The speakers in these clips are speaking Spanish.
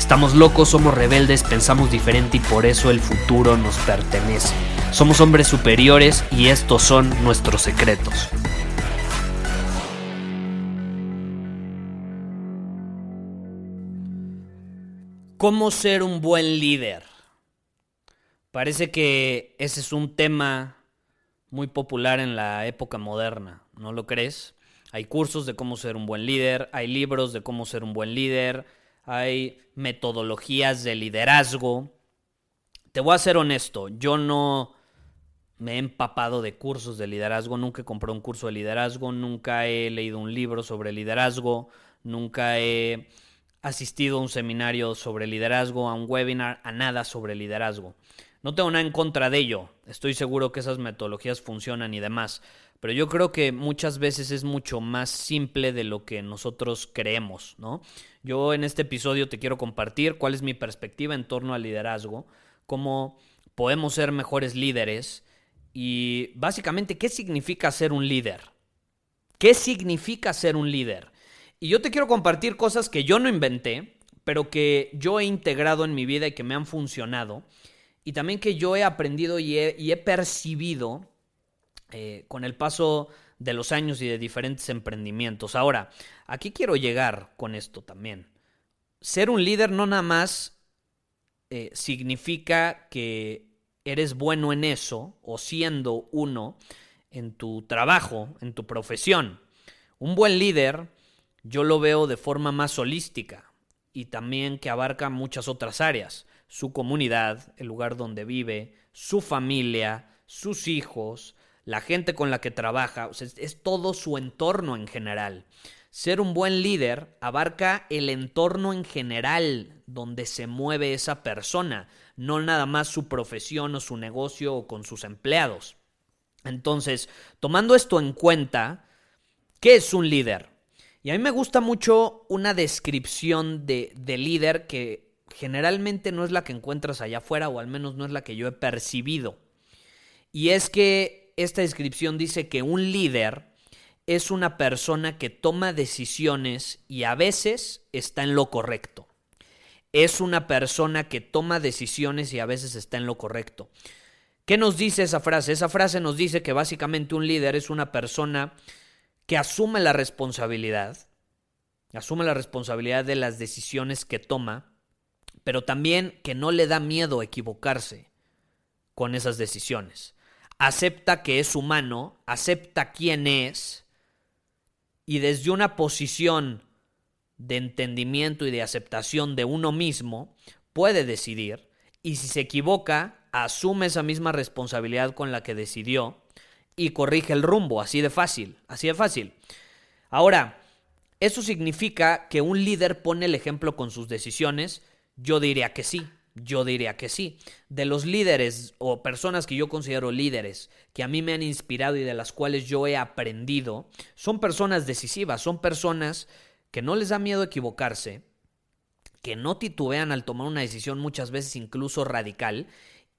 Estamos locos, somos rebeldes, pensamos diferente y por eso el futuro nos pertenece. Somos hombres superiores y estos son nuestros secretos. ¿Cómo ser un buen líder? Parece que ese es un tema muy popular en la época moderna, ¿no lo crees? Hay cursos de cómo ser un buen líder, hay libros de cómo ser un buen líder, hay metodologías de liderazgo. Te voy a ser honesto, yo no me he empapado de cursos de liderazgo, nunca he comprado un curso de liderazgo, nunca he leído un libro sobre liderazgo, nunca he asistido a un seminario sobre liderazgo, a un webinar, a nada sobre liderazgo. No tengo nada en contra de ello, estoy seguro que esas metodologías funcionan y demás, pero yo creo que muchas veces es mucho más simple de lo que nosotros creemos, ¿no? Yo en este episodio te quiero compartir cuál es mi perspectiva en torno al liderazgo, cómo podemos ser mejores líderes y básicamente qué significa ser un líder. ¿Qué significa ser un líder? Y yo te quiero compartir cosas que yo no inventé, pero que yo he integrado en mi vida y que me han funcionado. Y también que yo he aprendido y he, percibido eh, con el paso de los años y de diferentes emprendimientos. Ahora, aquí quiero llegar con esto también. Ser un líder no nada más eh, significa que eres bueno en eso o siendo uno en tu trabajo, en tu profesión. Un buen líder yo lo veo de forma más holística y también que abarca muchas otras áreas, su comunidad, el lugar donde vive, su familia, sus hijos, la gente con la que trabaja, es todo su entorno en general. Ser un buen líder abarca el entorno en general donde se mueve esa persona, no nada más su profesión o su negocio o con sus empleados. Entonces, tomando esto en cuenta, ¿qué es un líder? Y a mí me gusta mucho una descripción de, de líder que generalmente no es la que encuentras allá afuera, o al menos no es la que yo he percibido. Y es que esta descripción dice que un líder es una persona que toma decisiones y a veces está en lo correcto. Es una persona que toma decisiones y a veces está en lo correcto. ¿Qué nos dice esa frase? Esa frase nos dice que básicamente un líder es una persona que asume la responsabilidad, asume la responsabilidad de las decisiones que toma, pero también que no le da miedo equivocarse con esas decisiones. Acepta que es humano, acepta quién es y desde una posición de entendimiento y de aceptación de uno mismo puede decidir y si se equivoca, asume esa misma responsabilidad con la que decidió y corrige el rumbo, así de fácil, así de fácil. Ahora, ¿eso significa que un líder pone el ejemplo con sus decisiones? Yo diría que sí, yo diría que sí. De los líderes o personas que yo considero líderes, que a mí me han inspirado y de las cuales yo he aprendido, son personas decisivas, son personas que no les da miedo equivocarse, que no titubean al tomar una decisión muchas veces incluso radical,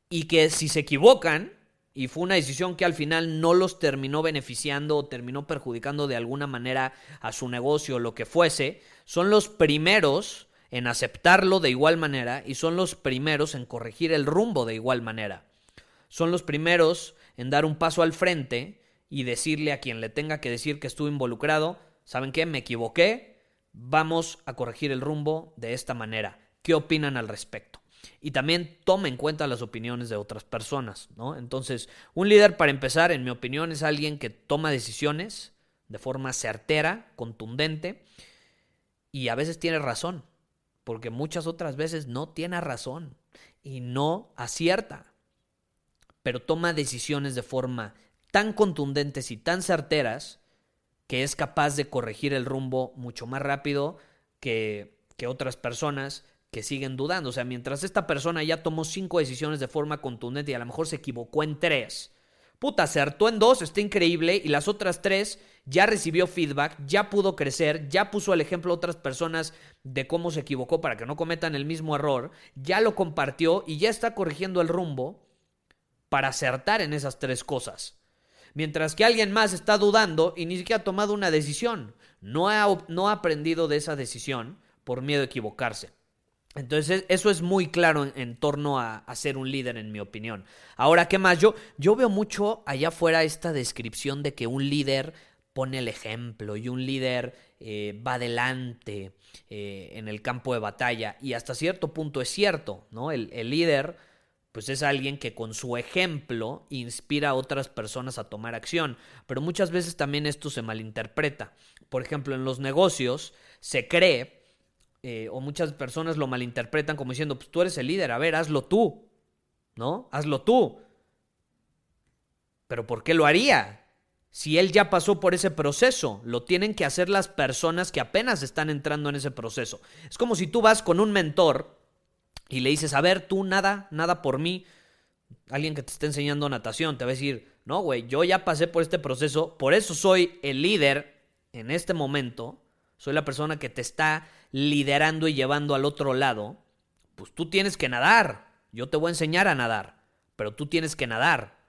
y que si se equivocan, y fue una decisión que al final no los terminó beneficiando o terminó perjudicando de alguna manera a su negocio o lo que fuese, son los primeros en aceptarlo de igual manera y son los primeros en corregir el rumbo de igual manera. Son los primeros en dar un paso al frente y decirle a quien le tenga que decir que estuvo involucrado, ¿saben qué? Me equivoqué, vamos a corregir el rumbo de esta manera. ¿Qué opinan al respecto? y también toma en cuenta las opiniones de otras personas, ¿no? Entonces, un líder, para empezar, en mi opinión, es alguien que toma decisiones de forma certera, contundente, y a veces tiene razón. Porque muchas otras veces no tiene razón y no acierta, pero toma decisiones de forma tan contundentes y tan certeras que es capaz de corregir el rumbo mucho más rápido que, que otras personas que siguen dudando. O sea, mientras esta persona ya tomó cinco decisiones de forma contundente y a lo mejor se equivocó en tres, puta, acertó en dos, está increíble, y las otras tres ya recibió feedback, ya pudo crecer, ya puso el ejemplo a otras personas de cómo se equivocó para que no cometan el mismo error, ya lo compartió y ya está corrigiendo el rumbo para acertar en esas tres cosas. Mientras que alguien más está dudando y ni siquiera ha tomado una decisión, no ha, no ha aprendido de esa decisión por miedo a equivocarse. Entonces, eso es muy claro en, torno a, ser un líder, en mi opinión. Ahora, ¿qué más? Yo, yo veo mucho allá afuera esta descripción de que un líder pone el ejemplo y un líder eh, va adelante eh, en el campo de batalla. Y hasta cierto punto es cierto, ¿no? El, el líder, pues es alguien que con su ejemplo inspira a otras personas a tomar acción. Pero muchas veces también esto se malinterpreta. Por ejemplo, en los negocios se cree eh, o muchas personas lo malinterpretan como diciendo, pues tú eres el líder, a ver, hazlo tú, ¿no? Hazlo tú. Pero ¿por qué lo haría? Si él ya pasó por ese proceso, lo tienen que hacer las personas que apenas están entrando en ese proceso. Es como si tú vas con un mentor y le dices, a ver, tú nada, nada por mí. Alguien que te está enseñando natación te va a decir, no, güey, yo ya pasé por este proceso, por eso soy el líder en este momento, soy la persona que te está liderando y llevando al otro lado, pues tú tienes que nadar. Yo te voy a enseñar a nadar, pero tú tienes que nadar.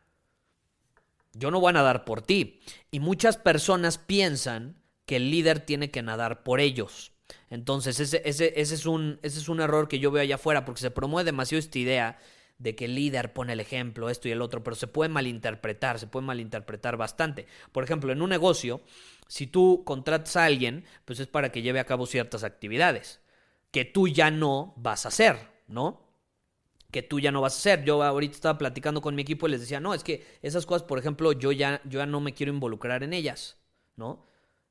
Yo no voy a nadar por ti. Y muchas personas piensan que el líder tiene que nadar por ellos. Entonces, ese, ese, ese, es un, ese es un error que yo veo allá afuera, porque se promueve demasiado esta idea de que el líder pone el ejemplo, esto y el otro, pero se puede malinterpretar, se puede malinterpretar bastante. Por ejemplo, en un negocio, si tú contratas a alguien, pues es para que lleve a cabo ciertas actividades que tú ya no vas a hacer, ¿no? Que tú ya no vas a hacer. Yo ahorita estaba platicando con mi equipo y les decía, no, es que esas cosas, por ejemplo, yo ya, yo ya no me quiero involucrar en ellas, ¿no?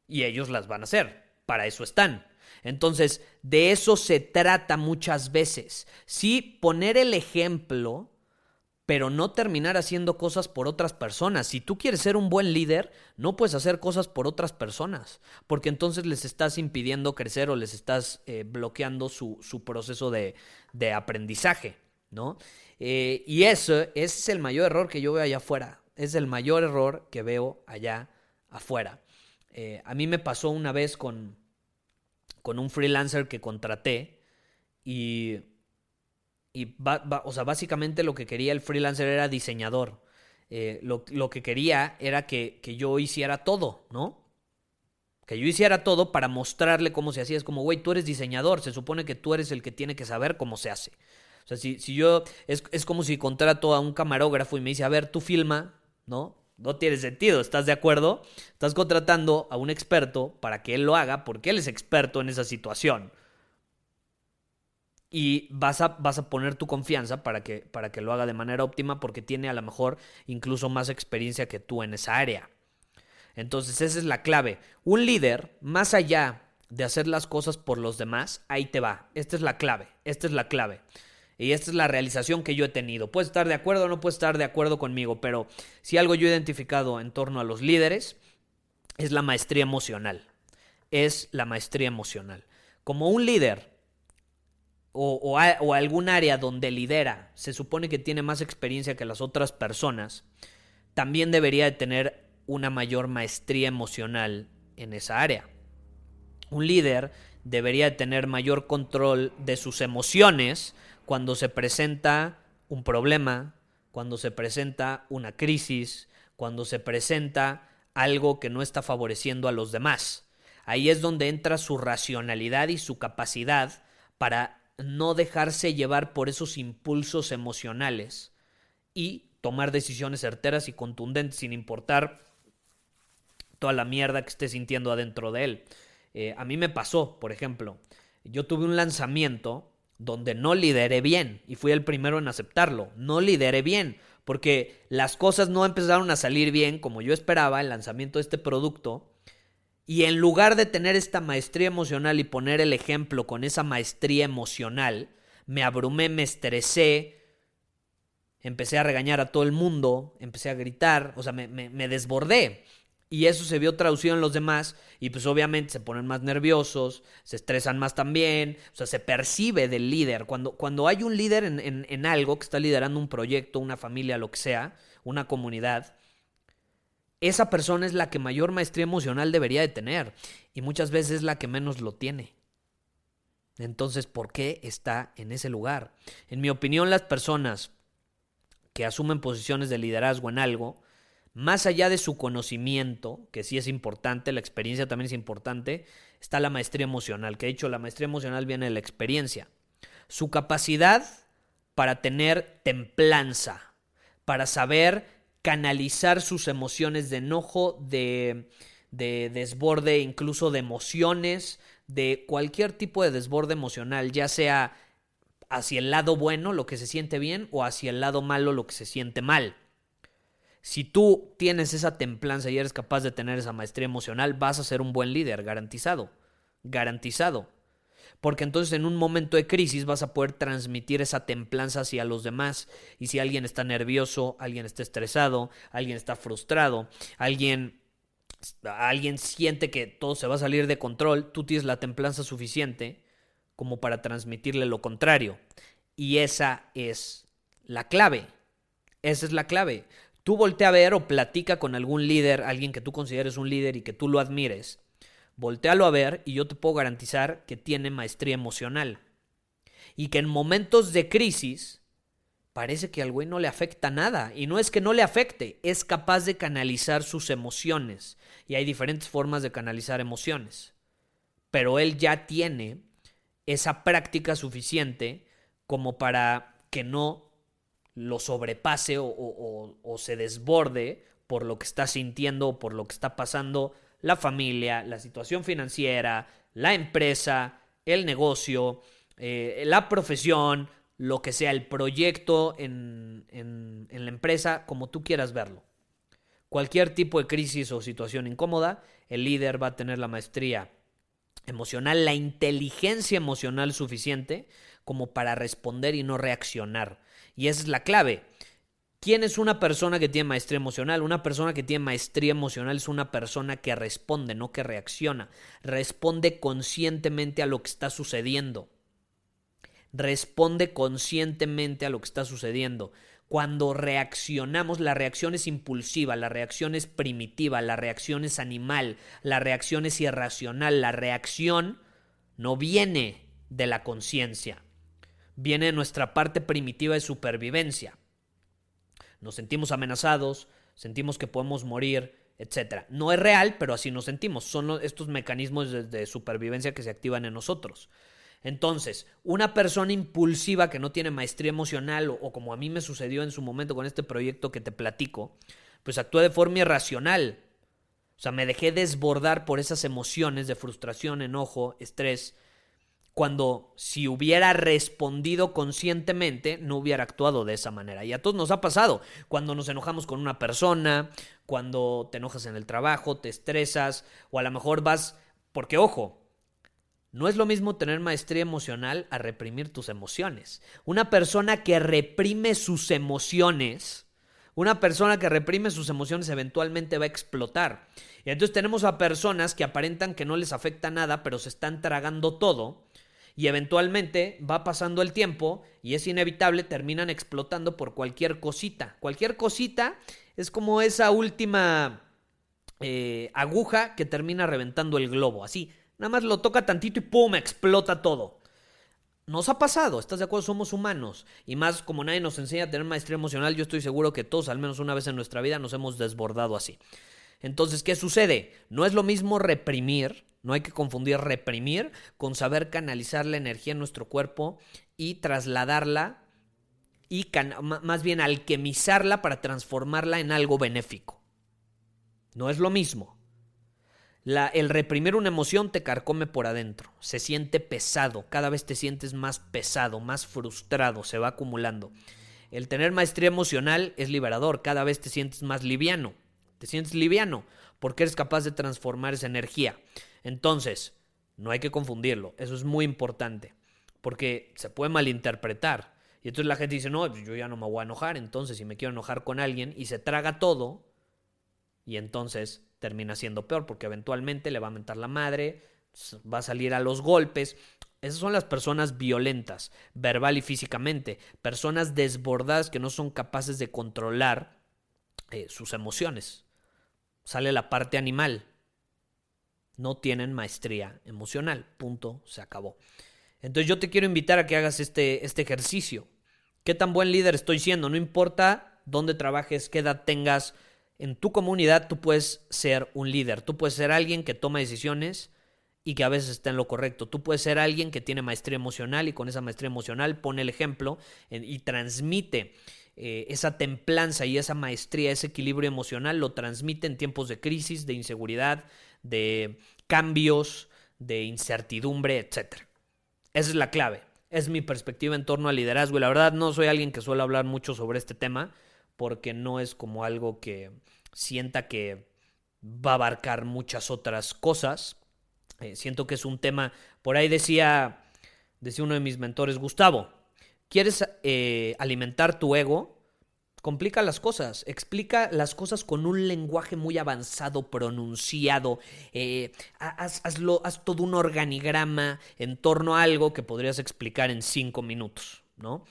Y ellos las van a hacer, para eso están. Entonces, de eso se trata muchas veces. Sí, poner el ejemplo, pero no terminar haciendo cosas por otras personas. Si tú quieres ser un buen líder, no puedes hacer cosas por otras personas, porque entonces les estás impidiendo crecer o les estás eh, bloqueando su, proceso de, aprendizaje, ¿no? Eh, y eso, ese es el mayor error que yo veo allá afuera. Es el mayor error que veo allá afuera. Eh, a mí me pasó una vez con, con un freelancer que contraté y, y o sea, básicamente lo que quería el freelancer era diseñador. Eh, lo, lo, que quería era que, que, yo hiciera todo, ¿no? Que yo hiciera todo para mostrarle cómo se hacía. Es como, güey, tú eres diseñador, se supone que tú eres el que tiene que saber cómo se hace. O sea, si, si yo, es, es como si contrato a un camarógrafo y me dice, a ver, tú filma, ¿no? No tiene sentido, ¿estás de acuerdo? Estás contratando a un experto para que él lo haga porque él es experto en esa situación. Y vas a, vas a poner tu confianza para que, para que lo haga de manera óptima porque tiene a lo mejor incluso más experiencia que tú en esa área. Entonces esa es la clave. Un líder, más allá de hacer las cosas por los demás, ahí te va. Esta es la clave. Esta es la clave. Y esta es la realización que yo he tenido. Puedes estar de acuerdo o no puedes estar de acuerdo conmigo, pero si algo yo he identificado en torno a los líderes es la maestría emocional. Es la maestría emocional. Como un líder o, o, algún área donde lidera se supone que tiene más experiencia que las otras personas, también debería de tener una mayor maestría emocional en esa área. Un líder debería de tener mayor control de sus emociones cuando se presenta un problema, cuando se presenta una crisis, cuando se presenta algo que no está favoreciendo a los demás. Ahí es donde entra su racionalidad y su capacidad para no dejarse llevar por esos impulsos emocionales y tomar decisiones certeras y contundentes sin importar toda la mierda que esté sintiendo adentro de él. Eh, a mí me pasó, por ejemplo, yo tuve un lanzamiento donde no lideré bien y fui el primero en aceptarlo. No lideré bien porque las cosas no empezaron a salir bien como yo esperaba, el lanzamiento de este producto, Y en lugar de tener esta maestría emocional y poner el ejemplo con esa maestría emocional, me abrumé, me estresé, empecé a regañar a todo el mundo, empecé a gritar, o sea, me, me, desbordé. Y eso se vio traducido en los demás y pues obviamente se ponen más nerviosos, se estresan más también, o sea, se percibe del líder. Cuando, cuando hay un líder en, en, en algo que está liderando un proyecto, una familia, lo que sea, una comunidad, esa persona es la que mayor maestría emocional debería de tener y muchas veces es la que menos lo tiene. Entonces, ¿por qué está en ese lugar? En mi opinión, las personas que asumen posiciones de liderazgo en algo, más allá de su conocimiento, que sí es importante, la experiencia también es importante, está la maestría emocional, que de hecho la maestría emocional viene de la experiencia. Su capacidad para tener templanza, para saber canalizar sus emociones de enojo, de, de desborde, incluso de emociones, de cualquier tipo de desborde emocional, ya sea hacia el lado bueno, lo que se siente bien, o hacia el lado malo, lo que se siente mal. Si tú tienes esa templanza y eres capaz de tener esa maestría emocional, vas a ser un buen líder, garantizado. Garantizado porque entonces en un momento de crisis vas a poder transmitir esa templanza hacia los demás. Y si alguien está nervioso, alguien está estresado, alguien está frustrado, alguien, alguien siente que todo se va a salir de control, tú tienes la templanza suficiente como para transmitirle lo contrario. Y esa es la clave. Esa es la clave. Tú voltea a ver o platica con algún líder, alguien que tú consideres un líder y que tú lo admires voltealo a ver y yo te puedo garantizar que tiene maestría emocional. Y que en momentos de crisis parece que al güey no le afecta nada. Y no es que no le afecte, es capaz de canalizar sus emociones. Y hay diferentes formas de canalizar emociones. Pero él ya tiene esa práctica suficiente como para que no lo sobrepase o, se desborde por lo que está sintiendo o por lo que está pasando la familia, la situación financiera, la empresa, el negocio, eh, la profesión, lo que sea, el proyecto en, en, en la empresa, como tú quieras verlo. Cualquier tipo de crisis o situación incómoda, el líder va a tener la maestría emocional, la inteligencia emocional suficiente como para responder y no reaccionar. Y esa es la clave. ¿Quién es una persona que tiene maestría emocional? Una persona que tiene maestría emocional es una persona que responde, no que reacciona. Responde conscientemente a lo que está sucediendo. Responde conscientemente a lo que está sucediendo. Cuando reaccionamos, la reacción es impulsiva, la reacción es primitiva, la reacción es animal, la reacción es irracional, la reacción no viene de la conciencia, viene de nuestra parte primitiva de supervivencia nos sentimos amenazados, sentimos que podemos morir, etc. No es real, pero así nos sentimos. Son estos mecanismos de, supervivencia que se activan en nosotros. Entonces, una persona impulsiva que no tiene maestría emocional, o, o, como a mí me sucedió en su momento con este proyecto que te platico, pues actúa de forma irracional. O sea, me dejé desbordar por esas emociones de frustración, enojo, estrés, cuando si hubiera respondido conscientemente no hubiera actuado de esa manera. Y a todos nos ha pasado, cuando nos enojamos con una persona, cuando te enojas en el trabajo, te estresas, o a lo mejor vas, porque ojo, no es lo mismo tener maestría emocional a reprimir tus emociones. Una persona que reprime sus emociones, una persona que reprime sus emociones eventualmente va a explotar. Y entonces tenemos a personas que aparentan que no les afecta nada, pero se están tragando todo y eventualmente va pasando el tiempo y es inevitable, terminan explotando por cualquier cosita. Cualquier cosita es como esa última eh, aguja que termina reventando el globo, así. Nada más lo toca tantito y ¡pum! explota todo. Nos ha pasado, ¿estás de acuerdo? Somos humanos. Y más como nadie nos enseña a tener maestría emocional, yo estoy seguro que todos, al menos una vez en nuestra vida, nos hemos desbordado así. Entonces, ¿qué sucede? No es lo mismo reprimir no hay que confundir reprimir con saber canalizar la energía en nuestro cuerpo y trasladarla y más bien alquimizarla para transformarla en algo benéfico. No es lo mismo. La, el reprimir una emoción te carcome por adentro, se siente pesado, cada vez te sientes más pesado, más frustrado, se va acumulando. El tener maestría emocional es liberador, cada vez te sientes más liviano, te sientes liviano. porque eres capaz de transformar esa energía. Entonces, no hay que confundirlo, eso es muy importante, porque se puede malinterpretar. Y entonces la gente dice, no, pues yo ya no me voy a enojar, entonces si me quiero enojar con alguien y se traga todo, y entonces termina siendo peor, porque eventualmente le va a mentar la madre, va a salir a los golpes. Esas son las personas violentas, verbal y físicamente, personas desbordadas que no son capaces de controlar eh, sus emociones. Sale la parte animal. No tienen maestría emocional. Punto, se acabó. Entonces yo te quiero invitar a que hagas este, este ejercicio. ¿Qué tan buen líder estoy siendo? No importa dónde trabajes, qué edad tengas, en tu comunidad tú puedes ser un líder. Tú puedes ser alguien que toma decisiones y que a veces está en lo correcto. Tú puedes ser alguien que tiene maestría emocional y con esa maestría emocional pone el ejemplo y transmite eh, esa templanza y esa maestría, ese equilibrio emocional, lo transmite en tiempos de crisis, de inseguridad, de cambios, de incertidumbre, etc. Esa es la clave. Es mi perspectiva en torno al liderazgo. Y la verdad no soy alguien que suele hablar mucho sobre este tema porque no es como algo que sienta que va a abarcar muchas otras cosas. Eh, siento que es un tema, por ahí decía, decía uno de mis mentores, Gustavo, ¿quieres eh, alimentar tu ego? Complica las cosas, explica las cosas con un lenguaje muy avanzado, pronunciado, eh, hazlo, haz todo un organigrama en torno a algo que podrías explicar en cinco minutos, ¿no?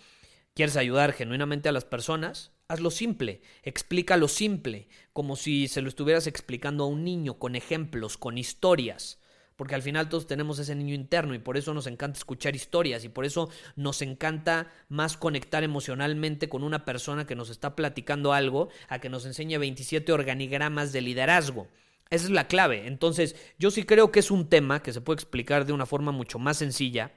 ¿Quieres ayudar genuinamente a las personas? Hazlo simple, explica lo simple, como si se lo estuvieras explicando a un niño, con ejemplos, con historias porque al final todos tenemos ese niño interno y por eso nos encanta escuchar historias y por eso nos encanta más conectar emocionalmente con una persona que nos está platicando algo a que nos enseñe 27 organigramas de liderazgo. Esa es la clave. Entonces, yo sí creo que es un tema que se puede explicar de una forma mucho más sencilla.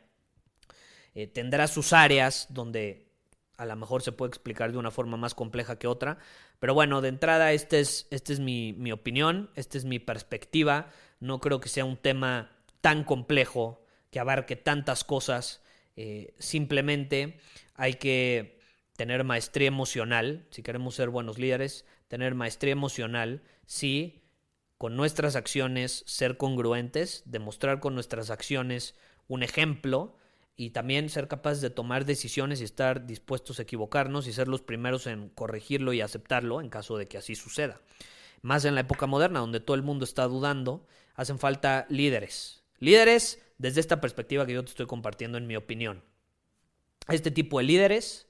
Eh, tendrá sus áreas donde a lo mejor se puede explicar de una forma más compleja que otra. Pero bueno, de entrada, esta es, este es mi, mi opinión, esta es mi perspectiva. No creo que sea un tema tan complejo que abarque tantas cosas. Eh, simplemente hay que tener maestría emocional, si queremos ser buenos líderes, tener maestría emocional, sí, con nuestras acciones ser congruentes, demostrar con nuestras acciones un ejemplo y también ser capaces de tomar decisiones y estar dispuestos a equivocarnos y ser los primeros en corregirlo y aceptarlo en caso de que así suceda. Más en la época moderna, donde todo el mundo está dudando hacen falta líderes. Líderes desde esta perspectiva que yo te estoy compartiendo en mi opinión. Este tipo de líderes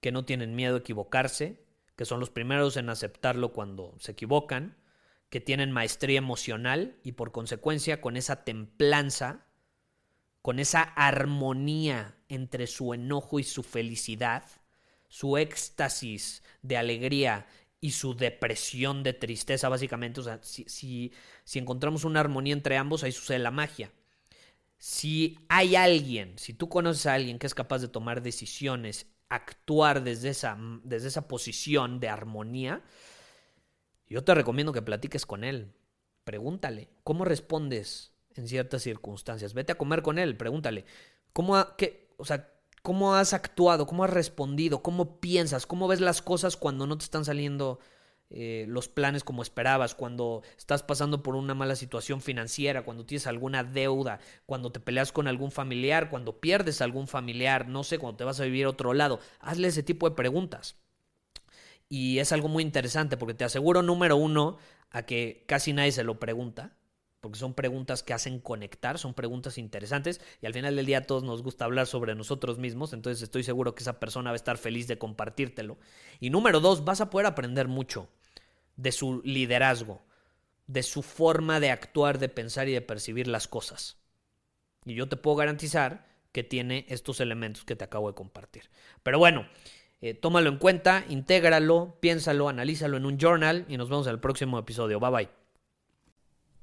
que no tienen miedo a equivocarse, que son los primeros en aceptarlo cuando se equivocan, que tienen maestría emocional y por consecuencia con esa templanza, con esa armonía entre su enojo y su felicidad, su éxtasis de alegría y su depresión de tristeza, básicamente. O sea, si, si, encontramos una armonía entre ambos, ahí sucede la magia. Si hay alguien, si tú conoces a alguien que es capaz de tomar decisiones, actuar desde esa, desde esa posición de armonía, yo te recomiendo que platiques con él. Pregúntale, ¿cómo respondes en ciertas circunstancias? Vete a comer con él, pregúntale, ¿cómo, qué, o sea, ¿Cómo has actuado? ¿Cómo has respondido? ¿Cómo piensas? ¿Cómo ves las cosas cuando no te están saliendo eh, los planes como esperabas? Cuando estás pasando por una mala situación financiera, cuando tienes alguna deuda, cuando te peleas con algún familiar, cuando pierdes a algún familiar, no sé, cuando te vas a vivir a otro lado. Hazle ese tipo de preguntas. Y es algo muy interesante porque te aseguro, número uno, a que casi nadie se lo pregunta porque son preguntas que hacen conectar, son preguntas interesantes y al final del día a todos nos gusta hablar sobre nosotros mismos, entonces estoy seguro que esa persona va a estar feliz de compartírtelo. Y número dos, vas a poder aprender mucho de su liderazgo, de su forma de actuar, de pensar y de percibir las cosas. Y yo te puedo garantizar que tiene estos elementos que te acabo de compartir. Pero bueno, eh, tómalo en cuenta, intégralo, piénsalo, analízalo en un journal y nos vemos en el próximo episodio. Bye bye.